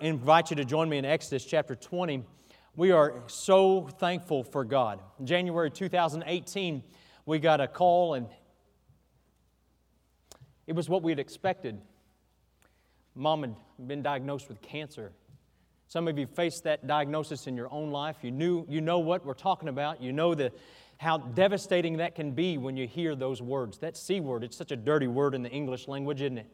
invite you to join me in Exodus chapter 20. We are so thankful for God. In January 2018, we got a call, and it was what we had expected. Mom had been diagnosed with cancer. Some of you faced that diagnosis in your own life. You, knew, you know what we're talking about. You know the, how devastating that can be when you hear those words. That C word, it's such a dirty word in the English language, isn't it?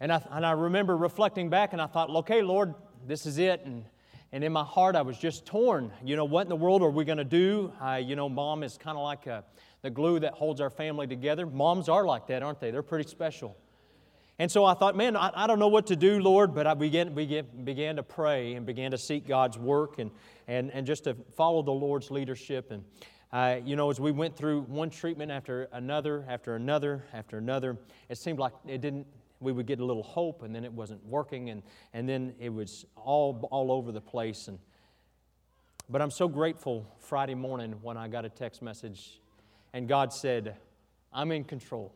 And I, and I remember reflecting back and I thought, okay, Lord, this is it. And, and in my heart, I was just torn. You know, what in the world are we going to do? Uh, you know, mom is kind of like a, the glue that holds our family together. Moms are like that, aren't they? They're pretty special. And so I thought, man, I, I don't know what to do, Lord, but I began, began, began to pray and began to seek God's work and, and, and just to follow the Lord's leadership. And, uh, you know, as we went through one treatment after another, after another, after another, it seemed like it didn't, we would get a little hope and then it wasn't working and, and then it was all, all over the place. And, but I'm so grateful Friday morning when I got a text message and God said, I'm in control.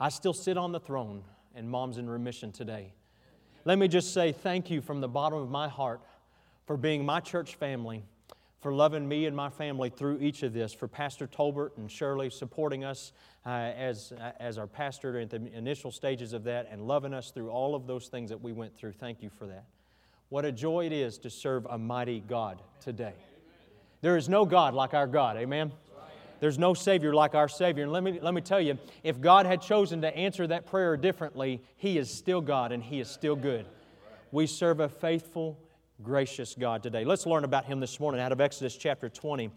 I still sit on the throne, and mom's in remission today. Let me just say thank you from the bottom of my heart for being my church family, for loving me and my family through each of this, for Pastor Tolbert and Shirley supporting us uh, as, uh, as our pastor at the initial stages of that and loving us through all of those things that we went through. Thank you for that. What a joy it is to serve a mighty God today. There is no God like our God. Amen. There's no Savior like our Savior. And let me, let me tell you, if God had chosen to answer that prayer differently, He is still God and He is still good. We serve a faithful, gracious God today. Let's learn about Him this morning out of Exodus chapter 20.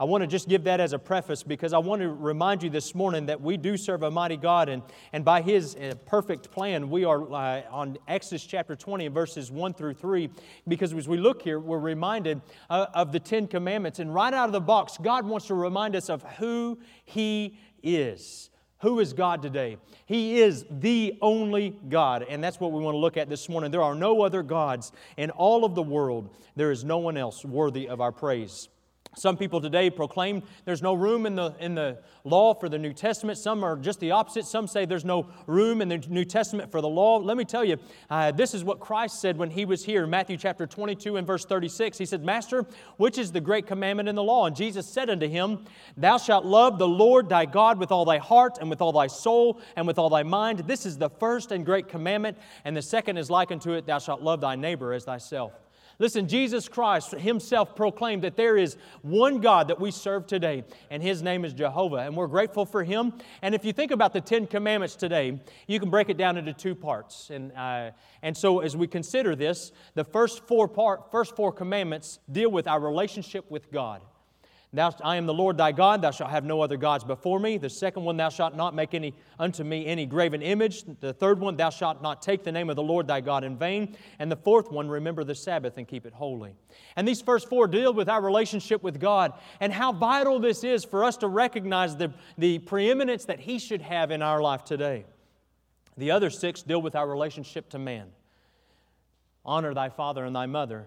I want to just give that as a preface because I want to remind you this morning that we do serve a mighty God, and, and by His uh, perfect plan, we are uh, on Exodus chapter 20, verses 1 through 3. Because as we look here, we're reminded uh, of the Ten Commandments, and right out of the box, God wants to remind us of who He is. Who is God today? He is the only God, and that's what we want to look at this morning. There are no other gods in all of the world, there is no one else worthy of our praise. Some people today proclaim there's no room in the, in the law for the New Testament. Some are just the opposite. Some say there's no room in the New Testament for the law. Let me tell you, uh, this is what Christ said when he was here. Matthew chapter 22 and verse 36. He said, Master, which is the great commandment in the law? And Jesus said unto him, Thou shalt love the Lord thy God with all thy heart and with all thy soul and with all thy mind. This is the first and great commandment. And the second is like unto it, Thou shalt love thy neighbor as thyself. Listen, Jesus Christ himself proclaimed that there is one God that we serve today, and his name is Jehovah, and we're grateful for him. And if you think about the Ten Commandments today, you can break it down into two parts. And, uh, and so as we consider this, the first four, part, first four commandments deal with our relationship with God. Thou, I am the Lord thy God, thou shalt have no other gods before me. The second one, thou shalt not make any unto me any graven image. The third one, thou shalt not take the name of the Lord thy God in vain. And the fourth one, remember the Sabbath and keep it holy. And these first four deal with our relationship with God and how vital this is for us to recognize the, the preeminence that He should have in our life today. The other six deal with our relationship to man. Honor thy father and thy mother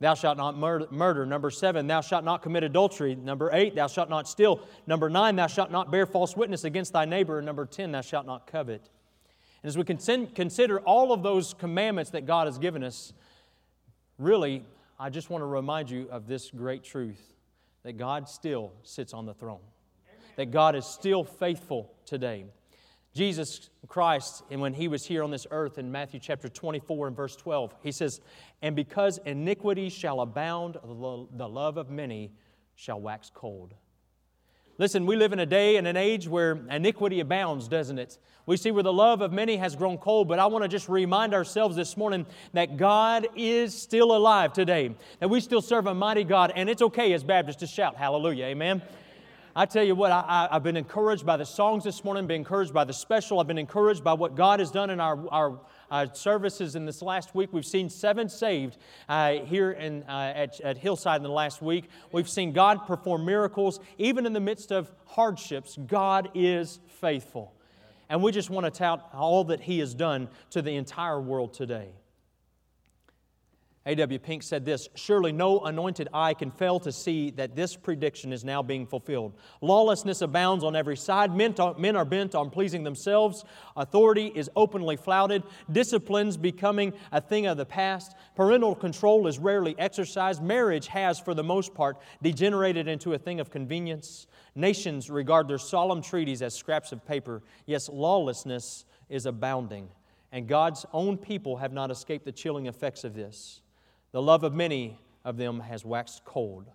Thou shalt not murder. Number seven, thou shalt not commit adultery. Number eight, thou shalt not steal. Number nine, thou shalt not bear false witness against thy neighbor. And number ten, thou shalt not covet. And as we consider all of those commandments that God has given us, really, I just want to remind you of this great truth that God still sits on the throne, that God is still faithful today. Jesus Christ, and when he was here on this earth in Matthew chapter 24 and verse 12, he says, And because iniquity shall abound, the love of many shall wax cold. Listen, we live in a day and an age where iniquity abounds, doesn't it? We see where the love of many has grown cold, but I want to just remind ourselves this morning that God is still alive today, that we still serve a mighty God, and it's okay as Baptists to shout hallelujah, amen? I tell you what, I, have been encouraged by the songs this morning, been encouraged by the special. I've been encouraged by what God has done in our, our, our services in this last week. We've seen seven saved uh, here in, uh, at, at Hillside in the last week. We've seen God perform miracles. Even in the midst of hardships, God is faithful. And we just want to tout all that He has done to the entire world today. A.W. Pink said this Surely no anointed eye can fail to see that this prediction is now being fulfilled. Lawlessness abounds on every side. Men, men are bent on pleasing themselves. Authority is openly flouted. Discipline's becoming a thing of the past. Parental control is rarely exercised. Marriage has, for the most part, degenerated into a thing of convenience. Nations regard their solemn treaties as scraps of paper. Yes, lawlessness is abounding. And God's own people have not escaped the chilling effects of this. The love of many of them has waxed cold.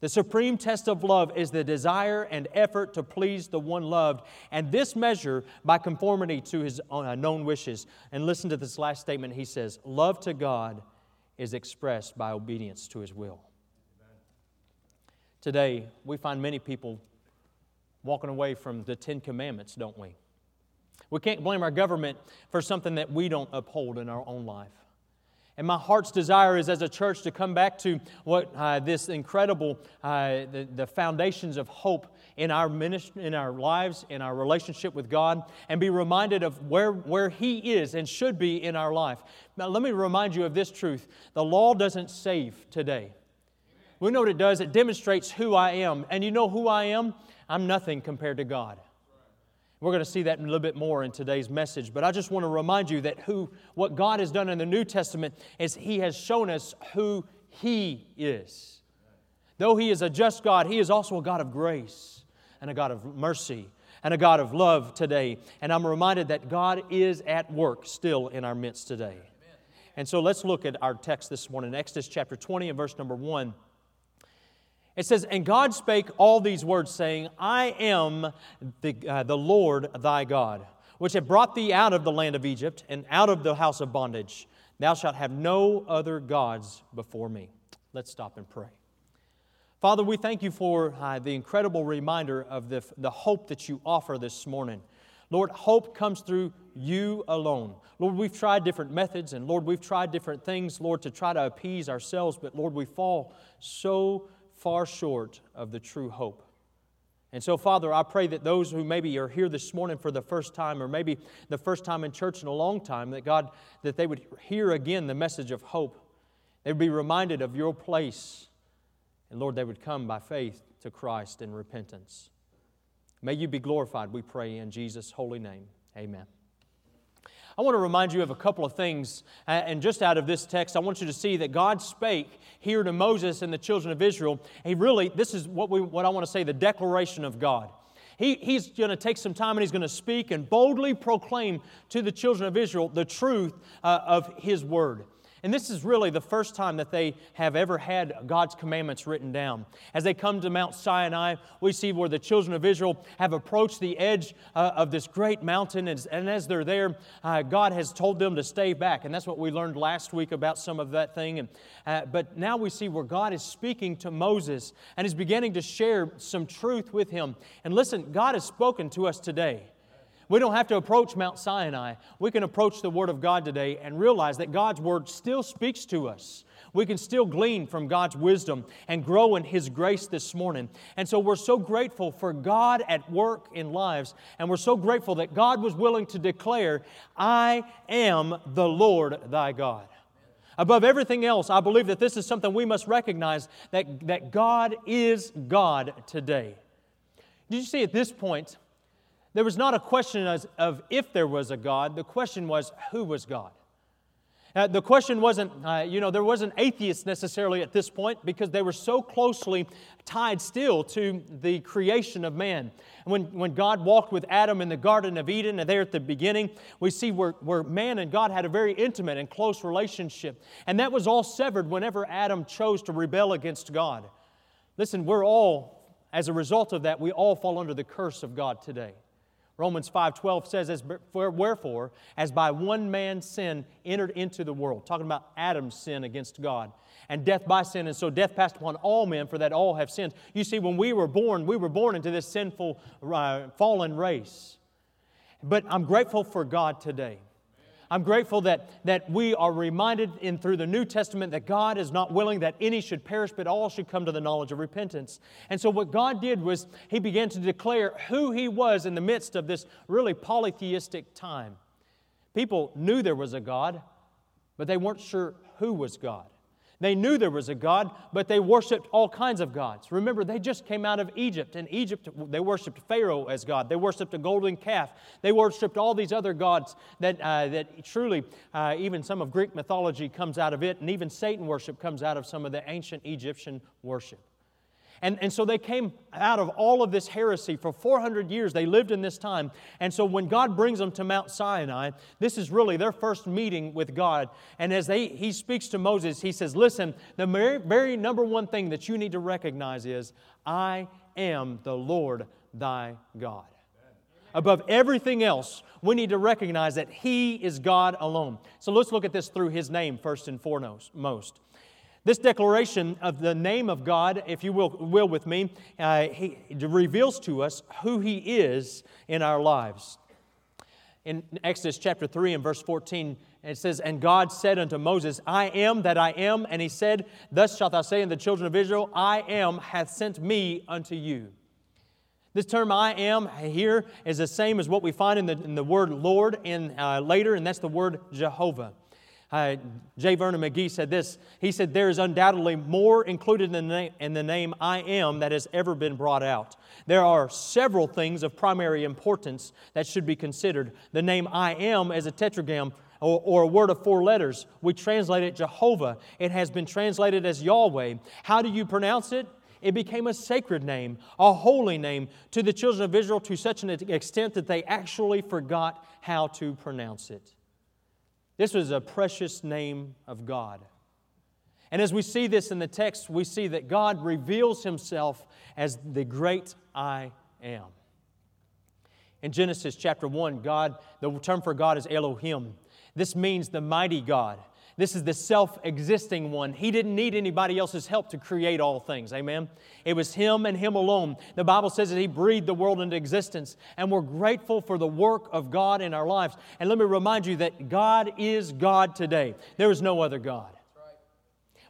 The supreme test of love is the desire and effort to please the one loved, and this measure by conformity to his uh, known wishes. And listen to this last statement. He says, Love to God is expressed by obedience to his will. Today, we find many people walking away from the Ten Commandments, don't we? We can't blame our government for something that we don't uphold in our own life. And my heart's desire is as a church to come back to what uh, this incredible, uh, the, the foundations of hope in our ministry, in our lives, in our relationship with God, and be reminded of where, where He is and should be in our life. Now, let me remind you of this truth the law doesn't save today. We know what it does, it demonstrates who I am. And you know who I am? I'm nothing compared to God. We're going to see that a little bit more in today's message, but I just want to remind you that who what God has done in the New Testament is he has shown us who he is. Though he is a just God, he is also a God of grace and a God of mercy and a God of love today. And I'm reminded that God is at work still in our midst today. And so let's look at our text this morning, Exodus chapter 20 and verse number 1. It says, And God spake all these words, saying, I am the, uh, the Lord thy God, which have brought thee out of the land of Egypt and out of the house of bondage. Thou shalt have no other gods before me. Let's stop and pray. Father, we thank you for uh, the incredible reminder of the, the hope that you offer this morning. Lord, hope comes through you alone. Lord, we've tried different methods, and Lord, we've tried different things, Lord, to try to appease ourselves, but Lord, we fall so far short of the true hope. And so, Father, I pray that those who maybe are here this morning for the first time, or maybe the first time in church in a long time, that God, that they would hear again the message of hope. They would be reminded of your place. And Lord, they would come by faith to Christ in repentance. May you be glorified, we pray in Jesus' holy name. Amen. I want to remind you of a couple of things. Uh, and just out of this text, I want you to see that God spake here to Moses and the children of Israel. He really, this is what, we, what I want to say the declaration of God. He, he's going to take some time and he's going to speak and boldly proclaim to the children of Israel the truth uh, of his word. And this is really the first time that they have ever had God's commandments written down. As they come to Mount Sinai, we see where the children of Israel have approached the edge uh, of this great mountain. And, and as they're there, uh, God has told them to stay back. And that's what we learned last week about some of that thing. And, uh, but now we see where God is speaking to Moses and is beginning to share some truth with him. And listen, God has spoken to us today. We don't have to approach Mount Sinai. We can approach the Word of God today and realize that God's Word still speaks to us. We can still glean from God's wisdom and grow in His grace this morning. And so we're so grateful for God at work in lives. And we're so grateful that God was willing to declare, I am the Lord thy God. Above everything else, I believe that this is something we must recognize that, that God is God today. Did you see at this point, there was not a question of if there was a God, the question was who was God. Uh, the question wasn't, uh, you know, there wasn't atheists necessarily at this point because they were so closely tied still to the creation of man. When, when God walked with Adam in the Garden of Eden, and there at the beginning, we see where, where man and God had a very intimate and close relationship. And that was all severed whenever Adam chose to rebel against God. Listen, we're all, as a result of that, we all fall under the curse of God today. Romans 5:12 says, as, Wherefore, as by one man's sin entered into the world, talking about Adam's sin against God, and death by sin, and so death passed upon all men, for that all have sinned. You see, when we were born, we were born into this sinful, uh, fallen race. But I'm grateful for God today I'm grateful that, that we are reminded in through the New Testament that God is not willing that any should perish, but all should come to the knowledge of repentance. And so what God did was He began to declare who He was in the midst of this really polytheistic time. People knew there was a God, but they weren't sure who was God. They knew there was a God, but they worshiped all kinds of gods. Remember, they just came out of Egypt. In Egypt, they worshiped Pharaoh as God. They worshiped a golden calf. They worshiped all these other gods that, uh, that truly, uh, even some of Greek mythology comes out of it, and even Satan worship comes out of some of the ancient Egyptian worship. And, and so they came out of all of this heresy for 400 years. They lived in this time. And so when God brings them to Mount Sinai, this is really their first meeting with God. And as they, he speaks to Moses, he says, Listen, the very, very number one thing that you need to recognize is, I am the Lord thy God. Above everything else, we need to recognize that He is God alone. So let's look at this through His name first and foremost. This declaration of the name of God, if you will, will with me, uh, he reveals to us who He is in our lives. In Exodus chapter 3 and verse 14, it says, And God said unto Moses, I am that I am. And he said, Thus shalt thou say unto the children of Israel, I am hath sent me unto you. This term I am here is the same as what we find in the, in the word Lord in, uh, later, and that's the word Jehovah. Uh, J. Vernon McGee said this. He said, There is undoubtedly more included in the, name, in the name I am that has ever been brought out. There are several things of primary importance that should be considered. The name I am as a tetragram or, or, a word of four letters. We translate it Jehovah. It has been translated as Yahweh. How do you pronounce it? It became a sacred name, a holy name to the children of Israel to such an extent that they actually forgot how to pronounce it. This was a precious name of God. And as we see this in the text, we see that God reveals himself as the great I am. In Genesis chapter 1, God, the term for God is Elohim. This means the mighty God. This is the self existing one. He didn't need anybody else's help to create all things. Amen. It was Him and Him alone. The Bible says that He breathed the world into existence, and we're grateful for the work of God in our lives. And let me remind you that God is God today. There is no other God.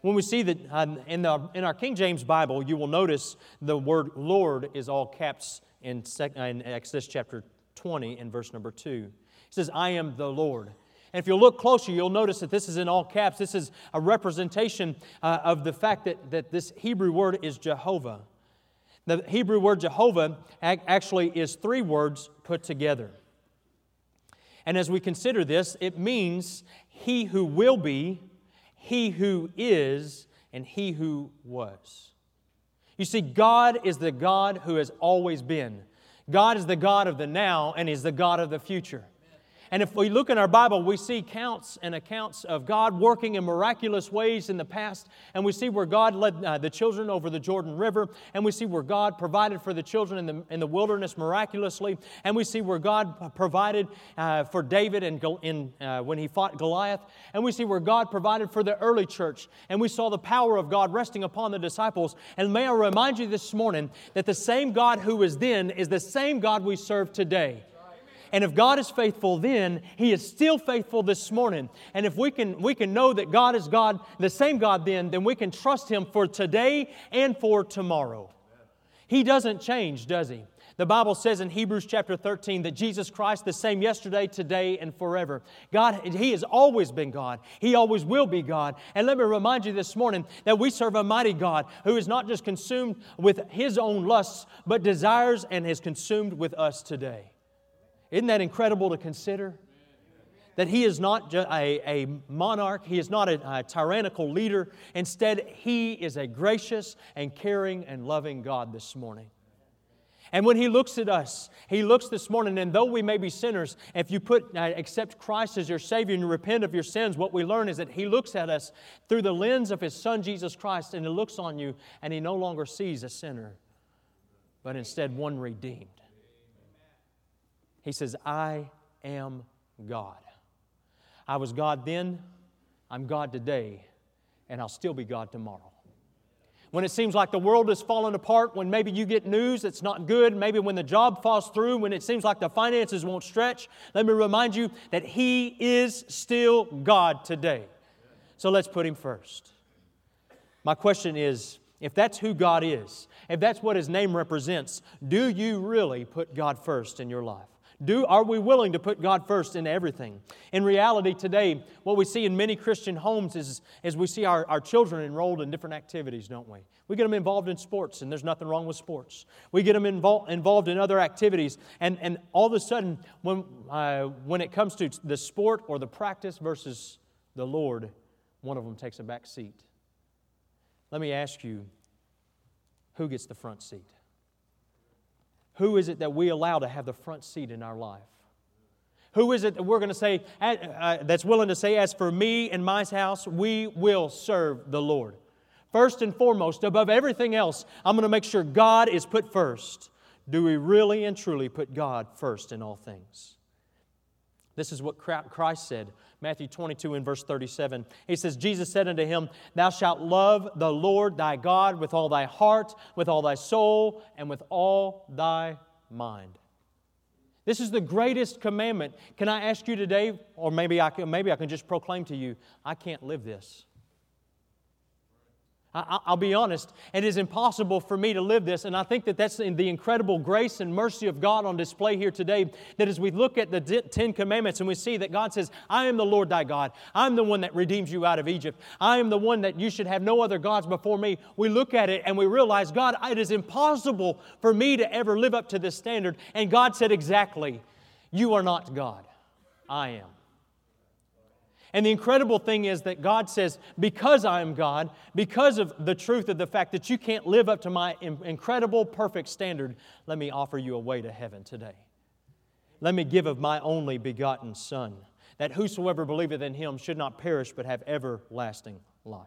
When we see that um, in, the, in our King James Bible, you will notice the word Lord is all caps in, in Exodus chapter 20 and verse number 2. It says, I am the Lord. And if you look closer, you'll notice that this is in all caps. This is a representation uh, of the fact that, that this Hebrew word is Jehovah. The Hebrew word Jehovah actually is three words put together. And as we consider this, it means he who will be, he who is, and he who was. You see, God is the God who has always been. God is the God of the now, and is the God of the future. And if we look in our Bible, we see counts and accounts of God working in miraculous ways in the past. And we see where God led uh, the children over the Jordan River. And we see where God provided for the children in the, in the wilderness miraculously. And we see where God provided uh, for David in, in, uh, when he fought Goliath. And we see where God provided for the early church. And we saw the power of God resting upon the disciples. And may I remind you this morning that the same God who was then is the same God we serve today. And if God is faithful then, He is still faithful this morning. And if we can, we can know that God is God, the same God then, then we can trust Him for today and for tomorrow. He doesn't change, does He? The Bible says in Hebrews chapter 13 that Jesus Christ, the same yesterday, today, and forever. God, He has always been God. He always will be God. And let me remind you this morning that we serve a mighty God who is not just consumed with His own lusts, but desires and is consumed with us today. Isn't that incredible to consider? That he is not a, a monarch, he is not a, a tyrannical leader. Instead, he is a gracious and caring and loving God this morning. And when He looks at us, He looks this morning, and though we may be sinners, if you put uh, accept Christ as your Savior and you repent of your sins, what we learn is that He looks at us through the lens of His Son Jesus Christ, and He looks on you, and He no longer sees a sinner, but instead one redeemed. He says, I am God. I was God then, I'm God today, and I'll still be God tomorrow. When it seems like the world is falling apart, when maybe you get news that's not good, maybe when the job falls through, when it seems like the finances won't stretch, let me remind you that He is still God today. So let's put Him first. My question is if that's who God is, if that's what His name represents, do you really put God first in your life? Do, are we willing to put God first in everything? In reality, today, what we see in many Christian homes is, is we see our, our children enrolled in different activities, don't we? We get them involved in sports, and there's nothing wrong with sports. We get them invol- involved in other activities, and, and all of a sudden, when, uh, when it comes to the sport or the practice versus the Lord, one of them takes a back seat. Let me ask you who gets the front seat? Who is it that we allow to have the front seat in our life? Who is it that we're going to say, uh, that's willing to say, as for me and my house, we will serve the Lord? First and foremost, above everything else, I'm going to make sure God is put first. Do we really and truly put God first in all things? This is what Christ said, Matthew 22 and verse 37. He says, Jesus said unto him, Thou shalt love the Lord thy God with all thy heart, with all thy soul, and with all thy mind. This is the greatest commandment. Can I ask you today, or maybe I can, maybe I can just proclaim to you, I can't live this. I'll be honest, it is impossible for me to live this, and I think that that's the incredible grace and mercy of God on display here today. That as we look at the Ten Commandments and we see that God says, I am the Lord thy God, I'm the one that redeems you out of Egypt, I am the one that you should have no other gods before me. We look at it and we realize, God, it is impossible for me to ever live up to this standard. And God said, Exactly, you are not God, I am. And the incredible thing is that God says, because I am God, because of the truth of the fact that you can't live up to my incredible, perfect standard, let me offer you a way to heaven today. Let me give of my only begotten Son, that whosoever believeth in him should not perish but have everlasting life.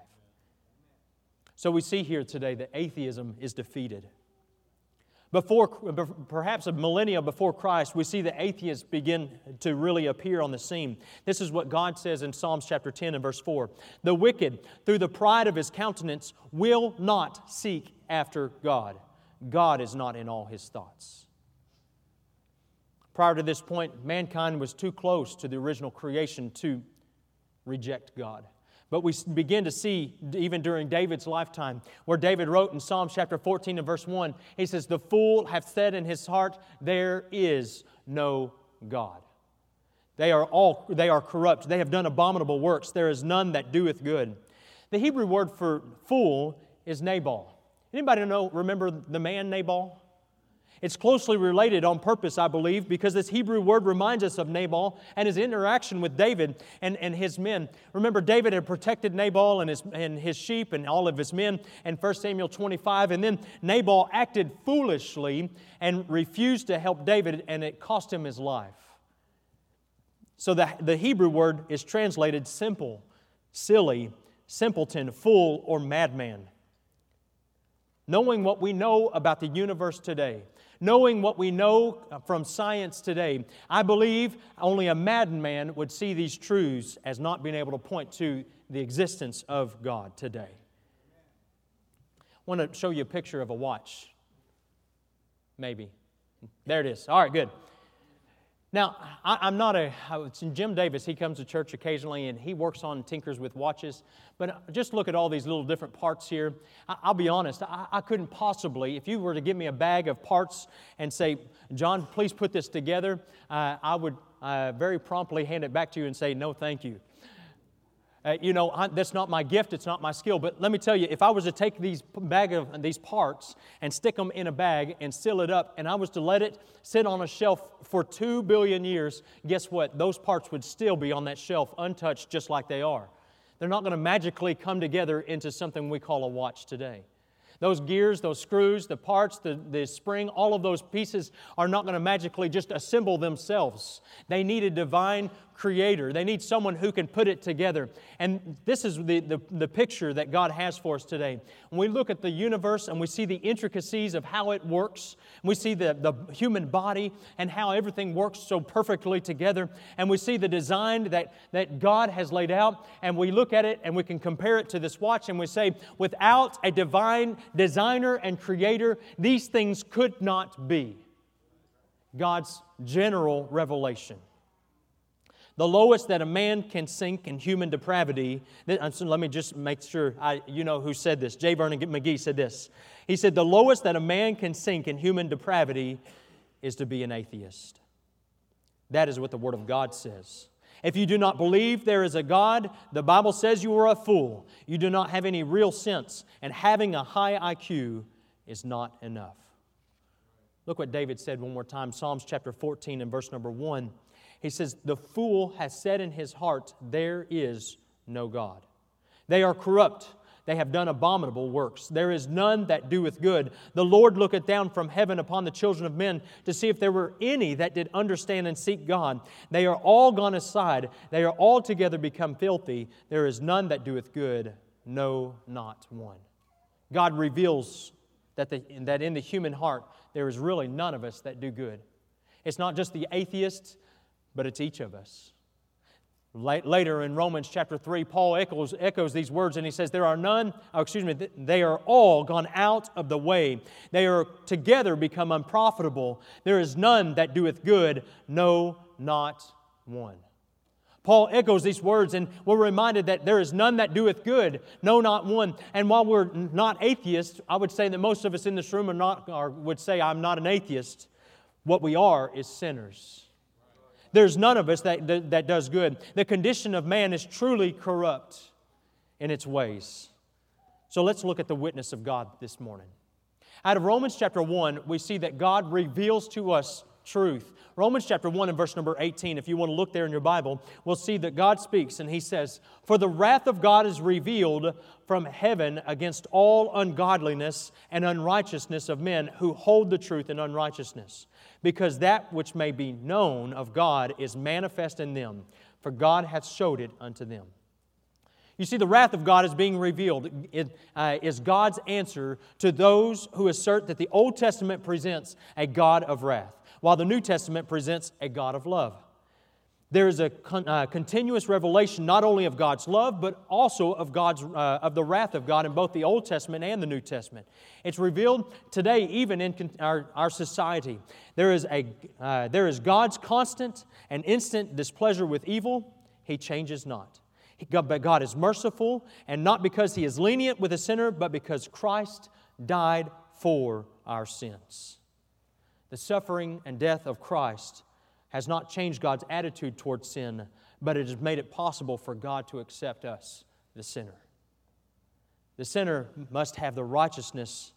So we see here today that atheism is defeated. Before, perhaps a millennia before Christ, we see the atheists begin to really appear on the scene. This is what God says in Psalms chapter 10 and verse 4. The wicked, through the pride of his countenance, will not seek after God. God is not in all his thoughts. Prior to this point, mankind was too close to the original creation to reject God. But we begin to see, even during David's lifetime, where David wrote in Psalm chapter 14 and verse 1, he says, The fool hath said in his heart, There is no God. They are all they are corrupt. They have done abominable works. There is none that doeth good. The Hebrew word for fool is Nabal. Anybody know remember the man Nabal? It's closely related on purpose, I believe, because this Hebrew word reminds us of Nabal and his interaction with David and, and his men. Remember, David had protected Nabal and his, and his sheep and all of his men in 1 Samuel 25, and then Nabal acted foolishly and refused to help David, and it cost him his life. So the, the Hebrew word is translated simple, silly, simpleton, fool, or madman. Knowing what we know about the universe today, knowing what we know uh, from science today, I believe only a madman would see these truths as not being able to point to the existence of God today. I want to show you a picture of a watch. Maybe. There it is. All right, good. Now, I, am not a, Jim Davis, he comes to church occasionally and he works on tinkers with watches. But just look at all these little different parts here. I, will be honest, I, I, couldn't possibly, if you were to give me a bag of parts and say, John, please put this together, uh, I would uh, very promptly hand it back to you and say, no, thank you. Uh, you know, I, that's not my gift, it's not my skill. But let me tell you, if I was to take these bag of these parts and stick them in a bag and seal it up, and I was to let it sit on a shelf for two billion years, guess what? Those parts would still be on that shelf untouched, just like they are. They're not going to magically come together into something we call a watch today. Those gears, those screws, the parts, the, the spring, all of those pieces are not going to magically just assemble themselves. They need a divine creator. They need someone who can put it together. And this is the, the, the, picture that God has for us today. When we look at the universe and we see the intricacies of how it works, we see the, the human body and how everything works so perfectly together, and we see the design that, that God has laid out, and we look at it and we can compare it to this watch and we say, without a divine designer and creator, these things could not be. God's general revelation. The lowest that a man can sink in human depravity, let me just make sure I, you know who said this. J. Vernon McGee said this. He said, The lowest that a man can sink in human depravity is to be an atheist. That is what the Word of God says. If you do not believe there is a God, the Bible says you are a fool. You do not have any real sense, and having a high IQ is not enough. Look what David said one more time Psalms chapter 14 and verse number 1. He says, The fool has said in his heart, There is no God. They are corrupt. They have done abominable works. There is none that doeth good. The Lord looketh down from heaven upon the children of men to see if there were any that did understand and seek God. They are all gone aside. They are altogether become filthy. There is none that doeth good, no, not one. God reveals that, the, that in the human heart, there is really none of us that do good. It's not just the atheists, but it's each of us. Later in Romans chapter 3, Paul echoes, echoes these words and he says, There are none, oh, excuse me, they are all gone out of the way. They are together become unprofitable. There is none that doeth good, no, not one. Paul echoes these words, and we're reminded that there is none that doeth good, no, not one. And while we're not atheists, I would say that most of us in this room are not, or would say, I'm not an atheist. What we are is sinners. There's none of us that, that, that does good. The condition of man is truly corrupt in its ways. So let's look at the witness of God this morning. Out of Romans chapter 1, we see that God reveals to us truth. Romans chapter 1 and verse number 18, if you want to look there in your Bible, we'll see that God speaks and He says, For the wrath of God is revealed from heaven against all ungodliness and unrighteousness of men who hold the truth in unrighteousness because that which may be known of God is manifest in them, for God hath showed it unto them. You see, the wrath of God is being revealed. It uh, is God's answer to those who assert that the Old Testament presents a God of wrath, while the New Testament presents a God of love there is a con- uh, continuous revelation not only of God's love, but also of, God's, uh, of the wrath of God in both the Old Testament and the New Testament. It's revealed today, even in con- our, our society. There is, a, uh, there is God's constant and instant displeasure with evil, He changes not. God, but God is merciful, and not because He is lenient with a sinner, but because Christ died for our sins. The suffering and death of Christ has not changed God's attitude towards sin, but it has made it possible for God to accept us, the sinner. The sinner must have the righteousness,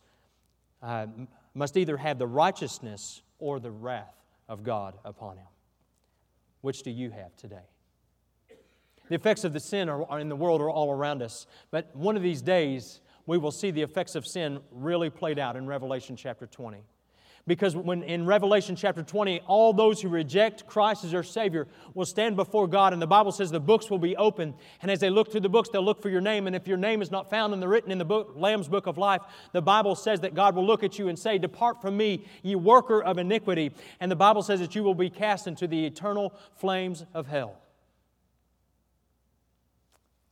uh, must either have the righteousness or the wrath of God upon him. Which do you have today? The effects of the sin are, are in the world are all around us, but one of these days we will see the effects of sin really played out in Revelation chapter 20. Because when in Revelation chapter 20, all those who reject Christ as their Savior will stand before God, and the Bible says the books will be open. And as they look through the books, they'll look for your name. And if your name is not found in the written in the book, Lamb's book of life, the Bible says that God will look at you and say, Depart from me, ye worker of iniquity. And the Bible says that you will be cast into the eternal flames of hell.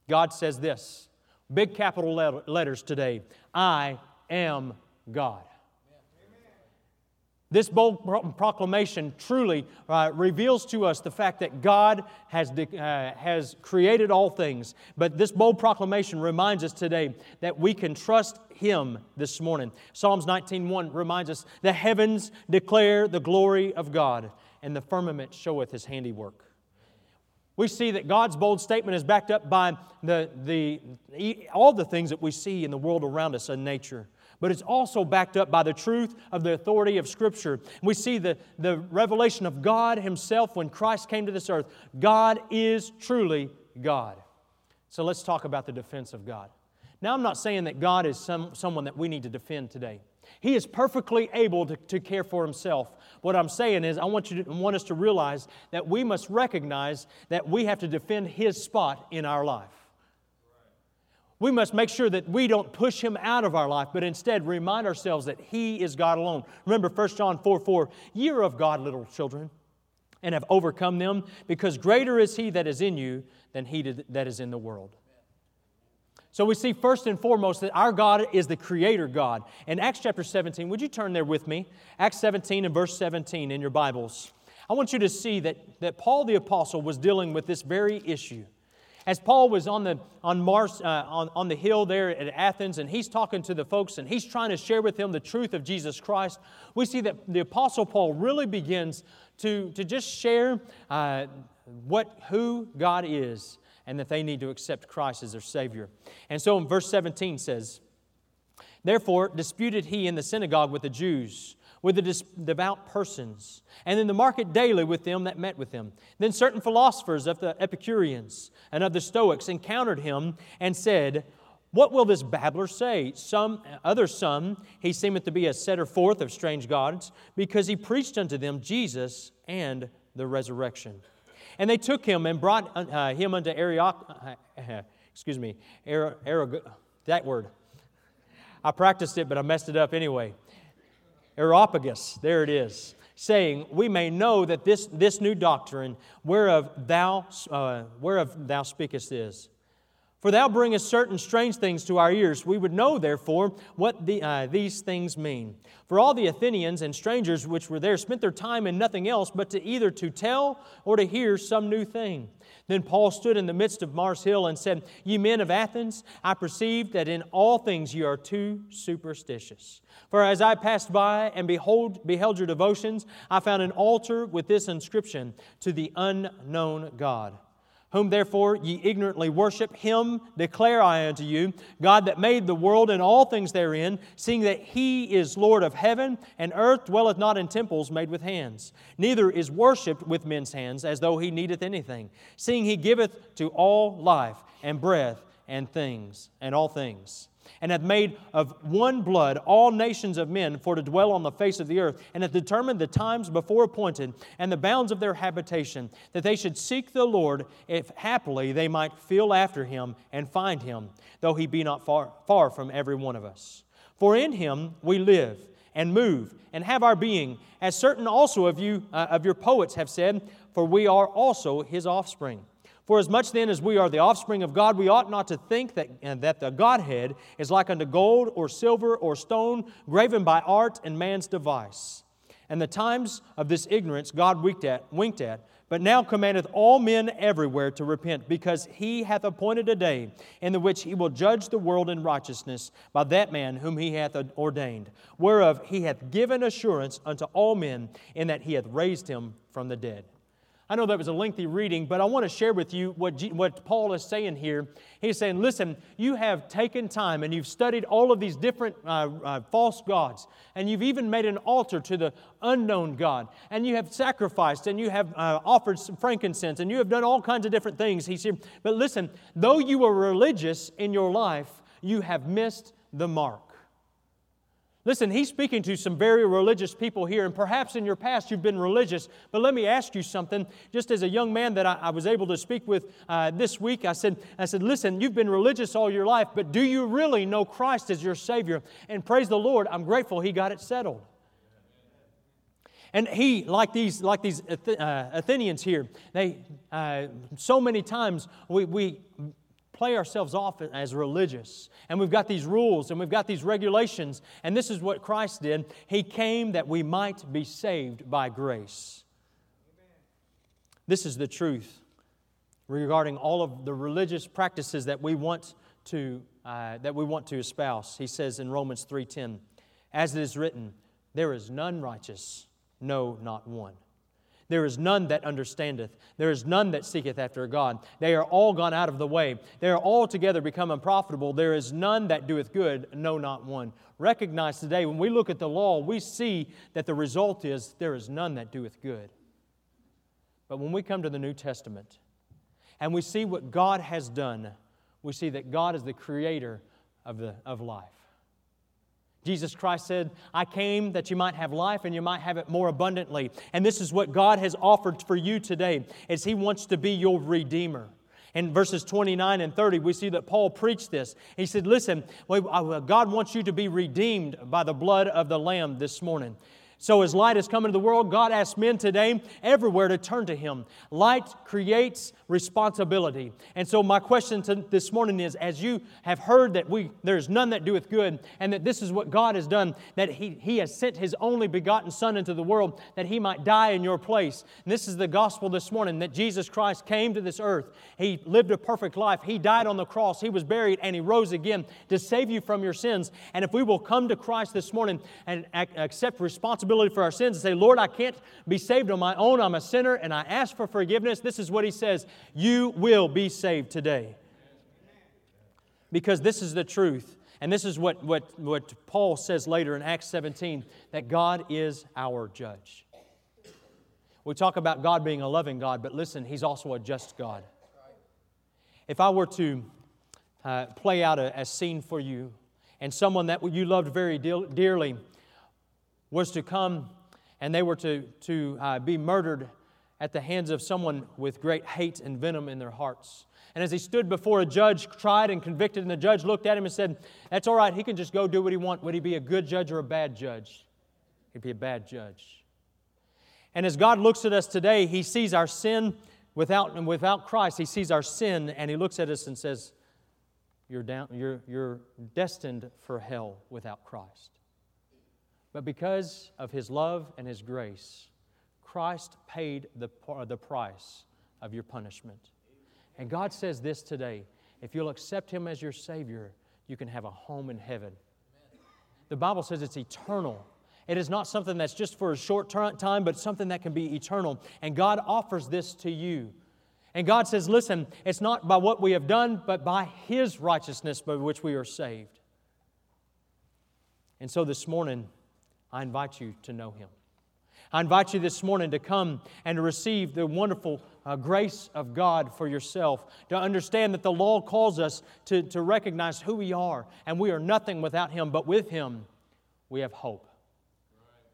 God says this, big capital letters today I am God. This bold proclamation truly uh, reveals to us the fact that God has, uh, has created all things. But this bold proclamation reminds us today that we can trust Him this morning. Psalms 19.1 reminds us, The heavens declare the glory of God, and the firmament showeth His handiwork. We see that God's bold statement is backed up by the, the, all the things that we see in the world around us in nature but it's also backed up by the truth of the authority of Scripture. We see the, the revelation of God Himself when Christ came to this earth. God is truly God. So let's talk about the defense of God. Now, I'm not saying that God is some, someone that we need to defend today. He is perfectly able to, to care for himself. What I'm saying is, I want, you to, want us to realize that we must recognize that we have to defend His spot in our life. We must make sure that we don't push him out of our life, but instead remind ourselves that he is God alone. Remember 1 John 4 4, Year of God, little children, and have overcome them, because greater is he that is in you than he that is in the world. So we see first and foremost that our God is the creator God. In Acts chapter 17, would you turn there with me? Acts 17 and verse 17 in your Bibles. I want you to see that, that Paul the Apostle was dealing with this very issue. As Paul was on the, on, Mars, uh, on, on the hill there at Athens, and he's talking to the folks and he's trying to share with them the truth of Jesus Christ, we see that the Apostle Paul really begins to, to just share uh, what, who God is and that they need to accept Christ as their Savior. And so in verse 17 says, Therefore disputed he in the synagogue with the Jews with the devout persons, and in the market daily with them that met with him. Then certain philosophers of the Epicureans and of the Stoics encountered him and said, What will this babbler say? Some other some he seemeth to be a setter forth of strange gods, because he preached unto them Jesus and the resurrection. And they took him and brought uh, him unto Arioch, uh, excuse me, that word. I practiced it, but I messed it up anyway. Areopagus, there it is, saying, We may know that this, this new doctrine whereof thou, uh, whereof thou speakest is. For thou bringest certain strange things to our ears. We would know, therefore, what the, uh, these things mean. For all the Athenians and strangers which were there spent their time in nothing else but to either to tell or to hear some new thing. Then Paul stood in the midst of Mars Hill and said, Ye men of Athens, I perceive that in all things ye are too superstitious. For as I passed by and behold, beheld your devotions, I found an altar with this inscription To the unknown God whom therefore ye ignorantly worship, him declare I unto you, God that made the world and all things therein, seeing that he is Lord of heaven and earth, dwelleth not in temples made with hands, neither is worshipped with men's hands, as though he needeth anything, seeing he giveth to all life and breath and things, and all things and hath made of one blood all nations of men for to dwell on the face of the earth, and hath determined the times before appointed and the bounds of their habitation, that they should seek the Lord, if happily they might feel after him and find him, though he be not far, far from every one of us. For in him we live and move and have our being, as certain also of you uh, of your poets have said, for we are also his offspring. For as much then as we are the offspring of God, we ought not to think that, that the Godhead is like unto gold or silver or stone graven by art and man's device. And the times of this ignorance God winked at, winked at, but now commandeth all men everywhere to repent, because he hath appointed a day in the which he will judge the world in righteousness by that man whom he hath ordained, whereof he hath given assurance unto all men, in that he hath raised him from the dead. I know that was a lengthy reading, but I want to share with you what, G- what Paul is saying here. He's saying, listen, you have taken time and you've studied all of these different uh, uh, false gods, and you've even made an altar to the unknown God, and you have sacrificed and you have uh, offered some frankincense, and you have done all kinds of different things. He said, but listen, though you were religious in your life, you have missed the mark. Listen, he's speaking to some very religious people here, and perhaps in your past you've been religious. But let me ask you something. Just as a young man that I, I was able to speak with uh, this week, I said, I said, listen, you've been religious all your life, but do you really know Christ as your Savior? And praise the Lord, I'm grateful he got it settled. And he, like these, like these uh, Athenians here, they uh, so many times we, we play ourselves off as religious. And we've got these rules and we've got these regulations. And this is what Christ did He came that we might be saved by grace. This is the truth regarding all of the religious practices that we want to, uh, that we want to espouse. He says in Romans 3:10, as it is written, there is none righteous, no, not one. There is none that understandeth. There is none that seeketh after God. They are all gone out of the way. They are altogether become unprofitable. There is none that doeth good, no, not one. Recognize today, when we look at the law, we see that the result is there is none that doeth good. But when we come to the New Testament and we see what God has done, we see that God is the creator of, the, of life. Jesus Christ said, I came that you might have life and you might have it more abundantly. And this is what God has offered for you today, as He wants to be your Redeemer. In verses 29 and 30, we see that Paul preached this. He said, Listen, uh, God wants you to be redeemed by the blood of the Lamb this morning. So, as light has come into the world, God asks men today everywhere to turn to Him. Light creates responsibility. And so, my question to this morning is as you have heard that we, there's none that doeth good, and that this is what God has done, that He, he has sent His only begotten Son into the world that He might die in your place. And this is the gospel this morning that Jesus Christ came to this earth. He lived a perfect life. He died on the cross. He was buried, and He rose again to save you from your sins. And if we will come to Christ this morning and accept responsibility, responsibility for our sins and say, Lord, I can't be saved on my own. I'm a sinner and I ask for forgiveness. This is what he says You will be saved today. Because this is the truth. And this is what, what, what Paul says later in Acts 17 that God is our judge. We talk about God being a loving God, but listen, He's also a just God. If I were to uh, play out a, a, scene for you, and someone that you loved very dearly was to come and they were to, to uh, be murdered at the hands of someone with great hate and venom in their hearts. And as he stood before a judge, tried and convicted, and the judge looked at him and said, That's all right, he can just go do what he wants. Would he be a good judge or a bad judge? He'd be a bad judge. And as God looks at us today, he sees our sin without, and without Christ. He sees our sin and he looks at us and says, You're, down, you're, you're destined for hell without Christ. But because of his love and his grace, Christ paid the, the price of your punishment. And God says this today if you'll accept him as your Savior, you can have a home in heaven. The Bible says it's eternal. It is not something that's just for a short time, but something that can be eternal. And God offers this to you. And God says, listen, it's not by what we have done, but by His righteousness by which we are saved. And so this morning, I invite you to know him. I invite you this morning to come and to receive the wonderful uh, grace of God for yourself, to understand that the law calls us to, to recognize who we are, and we are nothing without Him, but with Him we have hope.